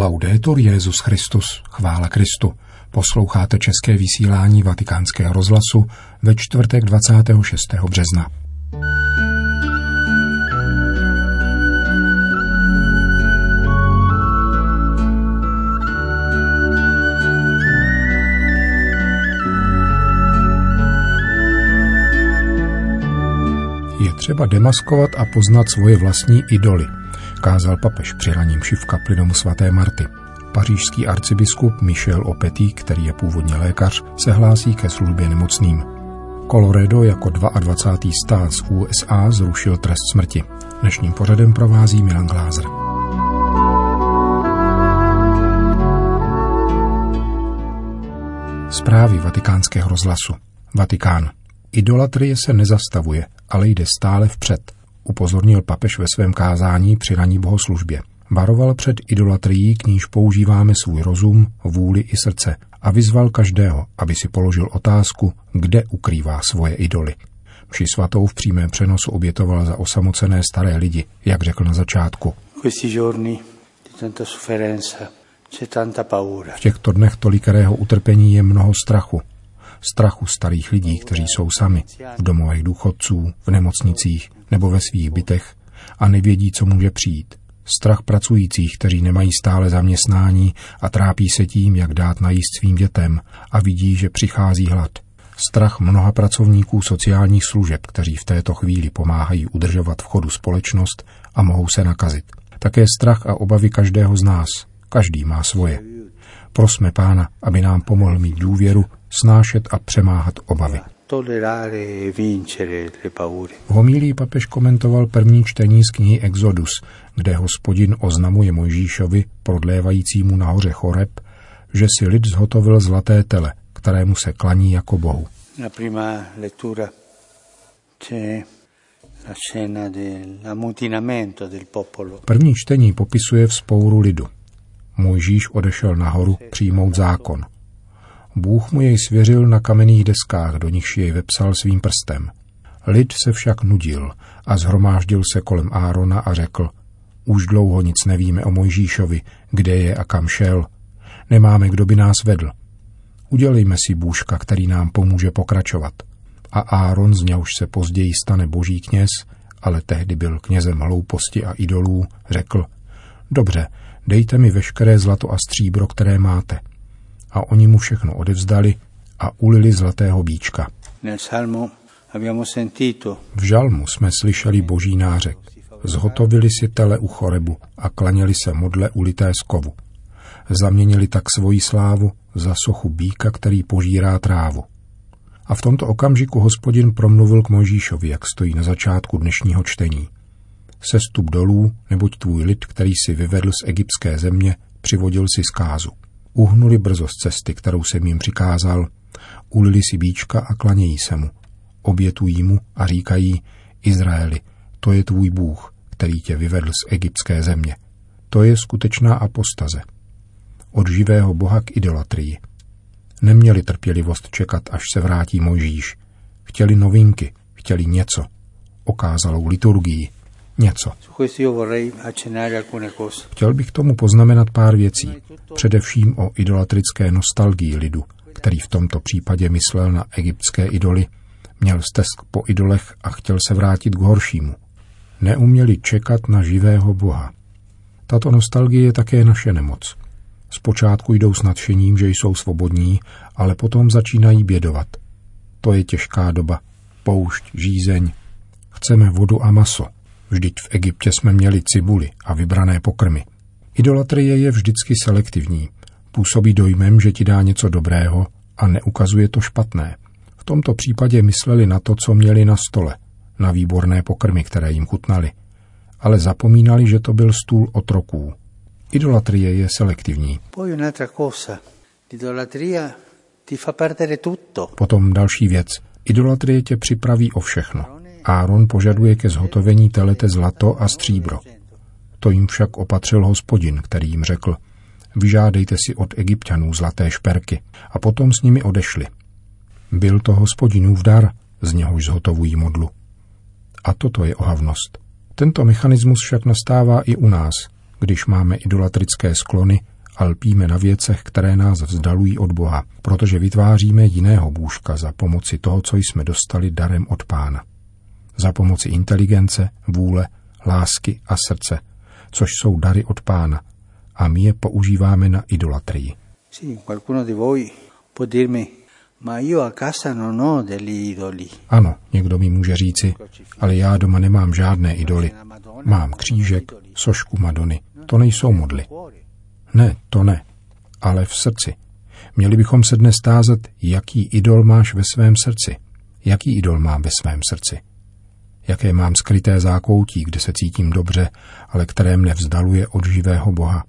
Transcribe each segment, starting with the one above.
Laudetur Jezus Christus, chvála Kristu. Posloucháte české vysílání Vatikánského rozhlasu ve čtvrtek 26. března. Je třeba demaskovat a poznat svoje vlastní idoly – kázal papež při raním v kapli domu svaté Marty. Pařížský arcibiskup Michel Opetý, který je původně lékař, se hlásí ke službě nemocným. Colorado jako 22. stát z USA zrušil trest smrti. Dnešním pořadem provází Milan Glázer. Zprávy vatikánského rozhlasu. Vatikán. Idolatrie se nezastavuje, ale jde stále vpřed – upozornil papež ve svém kázání při raní bohoslužbě. Varoval před idolatrií, k níž používáme svůj rozum, vůli i srdce a vyzval každého, aby si položil otázku, kde ukrývá svoje idoly. Mši svatou v přímém přenosu obětoval za osamocené staré lidi, jak řekl na začátku. V těchto dnech tolikarého utrpení je mnoho strachu, strachu starých lidí, kteří jsou sami, v domovech důchodců, v nemocnicích nebo ve svých bytech a nevědí, co může přijít. Strach pracujících, kteří nemají stále zaměstnání a trápí se tím, jak dát najíst svým dětem a vidí, že přichází hlad. Strach mnoha pracovníků sociálních služeb, kteří v této chvíli pomáhají udržovat v chodu společnost a mohou se nakazit. Také strach a obavy každého z nás. Každý má svoje. Prosme Pána, aby nám pomohl mít důvěru, snášet a přemáhat obavy. V homílí papež komentoval první čtení z knihy Exodus, kde hospodin oznamuje Mojžíšovi, prodlévajícímu nahoře Choreb, že si lid zhotovil zlaté tele, kterému se klaní jako bohu. První čtení popisuje vzpouru lidu. Mojžíš odešel nahoru přijmout zákon. Bůh mu jej svěřil na kamenných deskách, do nichž jej vepsal svým prstem. Lid se však nudil a zhromáždil se kolem Árona a řekl, už dlouho nic nevíme o Mojžíšovi, kde je a kam šel. Nemáme, kdo by nás vedl. Udělejme si bůžka, který nám pomůže pokračovat. A Áron, z něhož se později stane boží kněz, ale tehdy byl knězem hlouposti a idolů, řekl, dobře, dejte mi veškeré zlato a stříbro, které máte. A oni mu všechno odevzdali a ulili zlatého bíčka. V žalmu jsme slyšeli boží nářek. Zhotovili si tele u chorebu a klaněli se modle ulité z kovu. Zaměnili tak svoji slávu za sochu bíka, který požírá trávu. A v tomto okamžiku hospodin promluvil k Mojžíšovi, jak stojí na začátku dnešního čtení – sestup dolů, neboť tvůj lid, který si vyvedl z egyptské země, přivodil si zkázu. Uhnuli brzo z cesty, kterou jsem jim přikázal, ulili si bíčka a klanějí se mu. Obětují mu a říkají, Izraeli, to je tvůj Bůh, který tě vyvedl z egyptské země. To je skutečná apostaze. Od živého Boha k idolatrii. Neměli trpělivost čekat, až se vrátí Mojžíš. Chtěli novinky, chtěli něco. Okázalou liturgii, něco. Chtěl bych tomu poznamenat pár věcí, především o idolatrické nostalgii lidu, který v tomto případě myslel na egyptské idoly, měl stesk po idolech a chtěl se vrátit k horšímu. Neuměli čekat na živého Boha. Tato nostalgie je také naše nemoc. Zpočátku jdou s nadšením, že jsou svobodní, ale potom začínají bědovat. To je těžká doba. Poušť, žízeň. Chceme vodu a maso – Vždyť v Egyptě jsme měli cibuli a vybrané pokrmy. Idolatrie je vždycky selektivní. Působí dojmem, že ti dá něco dobrého a neukazuje to špatné. V tomto případě mysleli na to, co měli na stole, na výborné pokrmy, které jim chutnali. Ale zapomínali, že to byl stůl otroků. Idolatrie je selektivní. Potom další věc. Idolatrie tě připraví o všechno. Áron požaduje ke zhotovení telete zlato a stříbro. To jim však opatřil hospodin, který jim řekl, vyžádejte si od egyptianů zlaté šperky a potom s nimi odešli. Byl to hospodinův dar, z něhož zhotovují modlu. A toto je ohavnost. Tento mechanismus však nastává i u nás, když máme idolatrické sklony a lpíme na věcech, které nás vzdalují od Boha, protože vytváříme jiného bůžka za pomoci toho, co jsme dostali darem od Pána. Za pomoci inteligence, vůle, lásky a srdce, což jsou dary od Pána, a my je používáme na idolatrii. Ano, někdo mi může říci, ale já doma nemám žádné idoly. Mám křížek, sošku Madony. To nejsou modly. Ne, to ne, ale v srdci. Měli bychom se dnes tázat, jaký idol máš ve svém srdci. Jaký idol mám ve svém srdci? Jaké mám skryté zákoutí, kde se cítím dobře, ale které mne vzdaluje od živého Boha?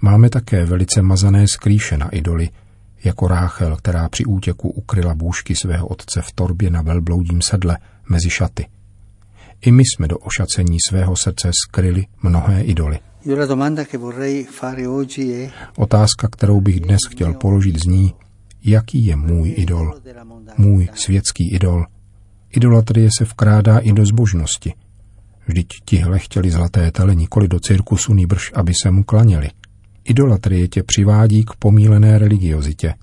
Máme také velice mazané skrýše na idoly, jako Ráchel, která při útěku ukryla bůžky svého otce v torbě na velbloudím sedle mezi šaty. I my jsme do ošacení svého srdce skryli mnohé idoly. Otázka, kterou bych dnes chtěl položit, zní, jaký je můj idol, můj světský idol. Idolatrie se vkrádá i do zbožnosti. Vždyť tihle chtěli zlaté tele nikoli do cirkusu, nýbrž, aby se mu klaněli. Idolatrie tě přivádí k pomílené religiozitě,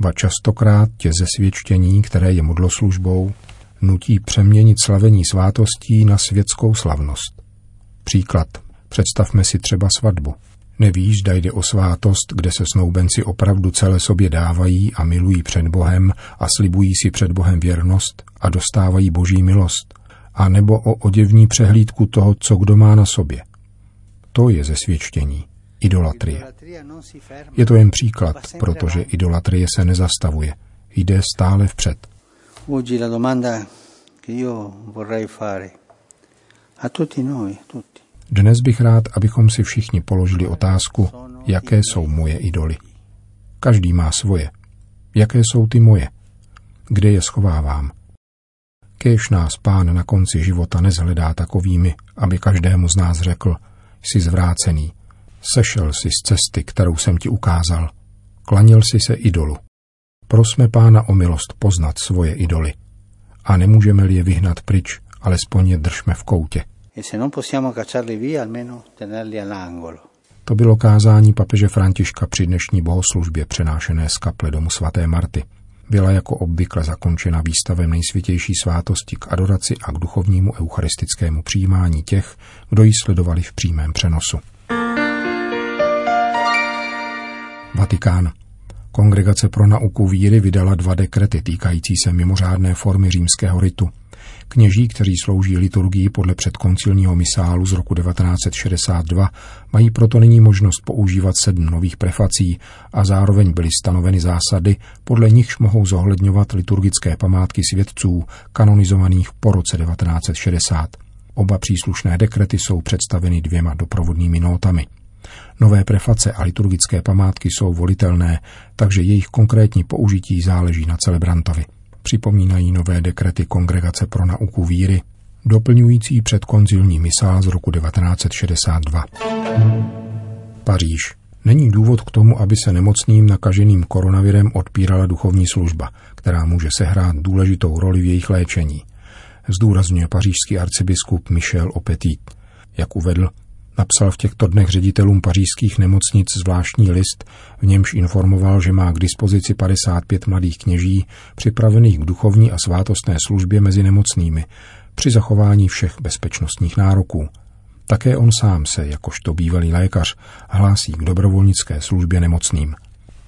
ba častokrát tě ze svědčení, které je modloslužbou, nutí přeměnit slavení svátostí na světskou slavnost. Příklad. Představme si třeba svatbu. Nevíš, zda jde o svátost, kde se snoubenci opravdu celé sobě dávají a milují před Bohem a slibují si před Bohem věrnost a dostávají boží milost, a nebo o oděvní přehlídku toho, co kdo má na sobě. To je zesvědčení idolatrie. Je to jen příklad, protože idolatrie se nezastavuje, jde stále vpřed. Dnes bych rád, abychom si všichni položili otázku, jaké jsou moje idoly. Každý má svoje. Jaké jsou ty moje? Kde je schovávám? Kéž nás pán na konci života nezhledá takovými, aby každému z nás řekl, jsi zvrácený, Sešel si z cesty, kterou jsem ti ukázal. Klanil si se idolu. Prosme pána o milost poznat svoje idoly. A nemůžeme-li je vyhnat pryč, alespoň je držme v koutě. E to bylo kázání papeže Františka při dnešní bohoslužbě přenášené z kaple domu svaté Marty. Byla jako obvykle zakončena výstavem nejsvětější svátosti k adoraci a k duchovnímu eucharistickému přijímání těch, kdo ji sledovali v přímém přenosu. Vatikán. Kongregace pro nauku víry vydala dva dekrety týkající se mimořádné formy římského ritu. Kněží, kteří slouží liturgii podle předkoncilního misálu z roku 1962, mají proto nyní možnost používat sedm nových prefací a zároveň byly stanoveny zásady, podle nichž mohou zohledňovat liturgické památky svědců kanonizovaných po roce 1960. Oba příslušné dekrety jsou představeny dvěma doprovodnými notami. Nové preface a liturgické památky jsou volitelné, takže jejich konkrétní použití záleží na celebrantovi. Připomínají nové dekrety Kongregace pro nauku víry, doplňující předkonzilní misál z roku 1962. Paříž. Není důvod k tomu, aby se nemocným nakaženým koronavirem odpírala duchovní služba, která může sehrát důležitou roli v jejich léčení. Zdůrazňuje pařížský arcibiskup Michel Opetit. Jak uvedl, Napsal v těchto dnech ředitelům pařížských nemocnic zvláštní list, v němž informoval, že má k dispozici 55 mladých kněží připravených k duchovní a svátostné službě mezi nemocnými při zachování všech bezpečnostních nároků. Také on sám se, jakožto bývalý lékař, hlásí k dobrovolnické službě nemocným.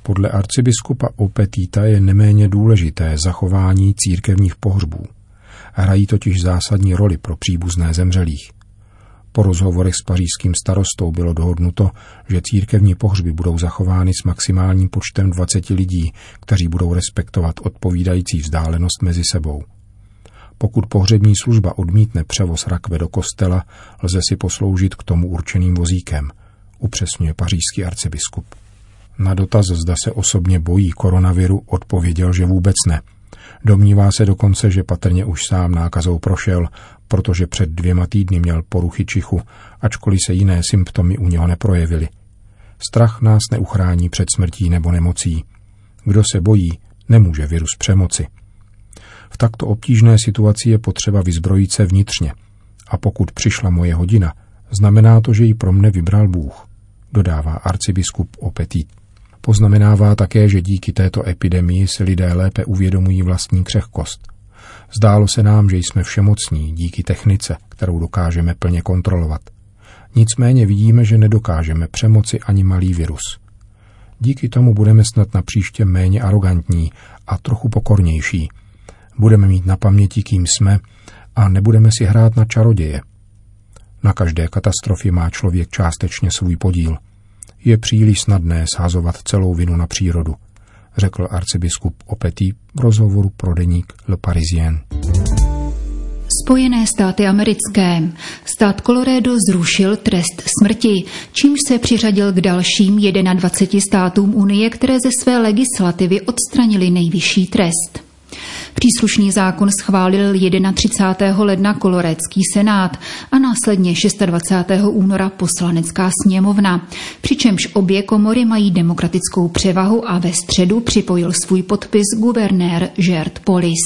Podle arcibiskupa Opetíta je neméně důležité zachování církevních pohřbů. Hrají totiž zásadní roli pro příbuzné zemřelých. Po rozhovorech s pařížským starostou bylo dohodnuto, že církevní pohřby budou zachovány s maximálním počtem 20 lidí, kteří budou respektovat odpovídající vzdálenost mezi sebou. Pokud pohřební služba odmítne převoz rakve do kostela, lze si posloužit k tomu určeným vozíkem, upřesňuje pařížský arcibiskup. Na dotaz, zda se osobně bojí koronaviru, odpověděl, že vůbec ne – Domnívá se dokonce, že patrně už sám nákazou prošel, protože před dvěma týdny měl poruchy čichu, ačkoliv se jiné symptomy u něho neprojevily. Strach nás neuchrání před smrtí nebo nemocí. Kdo se bojí, nemůže virus přemoci. V takto obtížné situaci je potřeba vyzbrojit se vnitřně. A pokud přišla moje hodina, znamená to, že ji pro mne vybral Bůh. dodává arcibiskup Opetit. Poznamenává také, že díky této epidemii si lidé lépe uvědomují vlastní křehkost. Zdálo se nám, že jsme všemocní díky technice, kterou dokážeme plně kontrolovat. Nicméně vidíme, že nedokážeme přemoci ani malý virus. Díky tomu budeme snad na příště méně arrogantní a trochu pokornější. Budeme mít na paměti, kým jsme a nebudeme si hrát na čaroděje. Na každé katastrofě má člověk částečně svůj podíl. Je příliš snadné shazovat celou vinu na přírodu, řekl arcibiskup Opetý v rozhovoru pro deník Le Parisien. Spojené státy americké. Stát Colorado zrušil trest smrti, čímž se přiřadil k dalším 21 státům Unie, které ze své legislativy odstranili nejvyšší trest. Příslušný zákon schválil 31. ledna Kolorécký senát a následně 26. února poslanecká sněmovna, přičemž obě komory mají demokratickou převahu a ve středu připojil svůj podpis guvernér Gert Polis.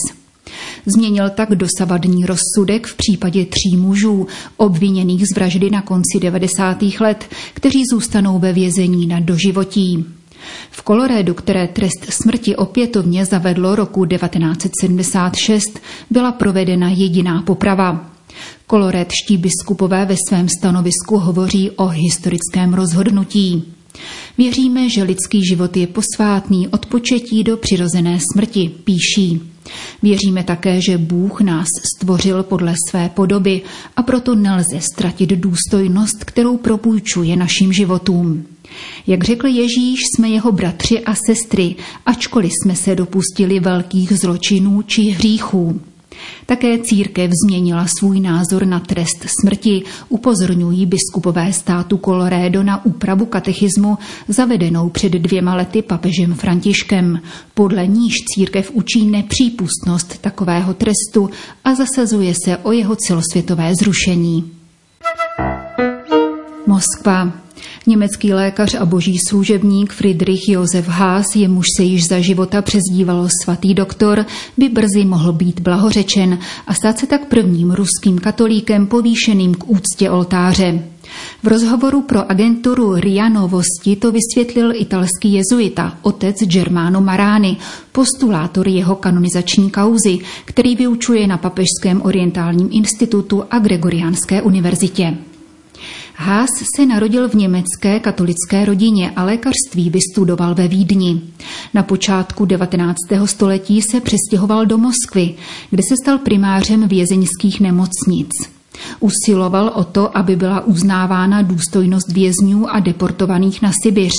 Změnil tak dosavadní rozsudek v případě tří mužů, obviněných z vraždy na konci 90. let, kteří zůstanou ve vězení na doživotí. V Kolorédu, které trest smrti opětovně zavedlo roku 1976, byla provedena jediná poprava. Kolorédští biskupové ve svém stanovisku hovoří o historickém rozhodnutí. Věříme, že lidský život je posvátný od početí do přirozené smrti, píší. Věříme také, že Bůh nás stvořil podle své podoby a proto nelze ztratit důstojnost, kterou propůjčuje našim životům. Jak řekl Ježíš, jsme jeho bratři a sestry, ačkoliv jsme se dopustili velkých zločinů či hříchů. Také církev změnila svůj názor na trest smrti, upozorňují biskupové státu Colorado na úpravu katechismu zavedenou před dvěma lety papežem Františkem. Podle níž církev učí nepřípustnost takového trestu a zasazuje se o jeho celosvětové zrušení. Moskva. Německý lékař a boží služebník Friedrich Josef Haas, jemuž se již za života přezdívalo svatý doktor, by brzy mohl být blahořečen a stát se tak prvním ruským katolíkem povýšeným k úctě oltáře. V rozhovoru pro agenturu RIA Novosti to vysvětlil italský jezuita, otec Germano Marani, postulátor jeho kanonizační kauzy, který vyučuje na Papežském orientálním institutu a Gregoriánské univerzitě. Haas se narodil v německé katolické rodině a lékařství vystudoval ve Vídni. Na počátku 19. století se přestěhoval do Moskvy, kde se stal primářem vězeňských nemocnic. Usiloval o to, aby byla uznávána důstojnost vězňů a deportovaných na Sibiř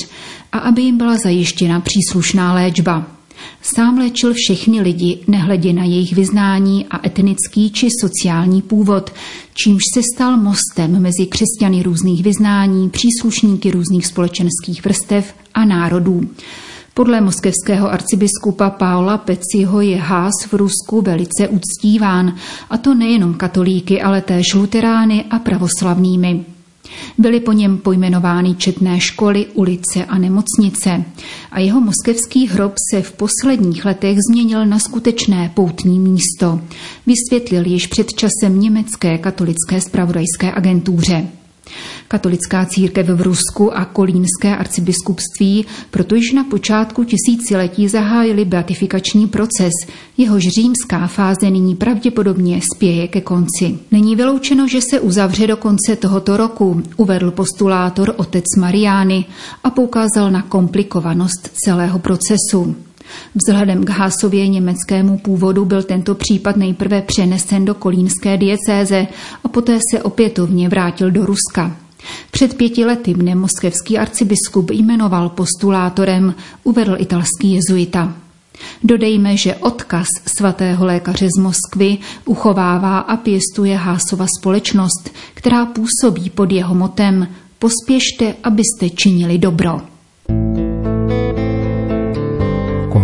a aby jim byla zajištěna příslušná léčba. Sám léčil všechny lidi, nehledě na jejich vyznání a etnický či sociální původ, čímž se stal mostem mezi křesťany různých vyznání, příslušníky různých společenských vrstev a národů. Podle moskevského arcibiskupa Paula Peciho je Hás v Rusku velice uctíván, a to nejenom katolíky, ale též luterány a pravoslavnými. Byly po něm pojmenovány četné školy, ulice a nemocnice a jeho moskevský hrob se v posledních letech změnil na skutečné poutní místo, vysvětlil již před časem německé katolické spravodajské agentuře. Katolická církev v Rusku a Kolínské arcibiskupství proto již na počátku tisíciletí zahájili beatifikační proces, jehož římská fáze nyní pravděpodobně spěje ke konci. Není vyloučeno, že se uzavře do konce tohoto roku, uvedl postulátor otec Mariány a poukázal na komplikovanost celého procesu. Vzhledem k Hásově německému původu byl tento případ nejprve přenesen do kolínské diecéze a poté se opětovně vrátil do Ruska. Před pěti lety mne moskevský arcibiskup jmenoval postulátorem, uvedl italský jezuita. Dodejme, že odkaz svatého lékaře z Moskvy uchovává a pěstuje Hásova společnost, která působí pod jeho motem Pospěšte, abyste činili dobro.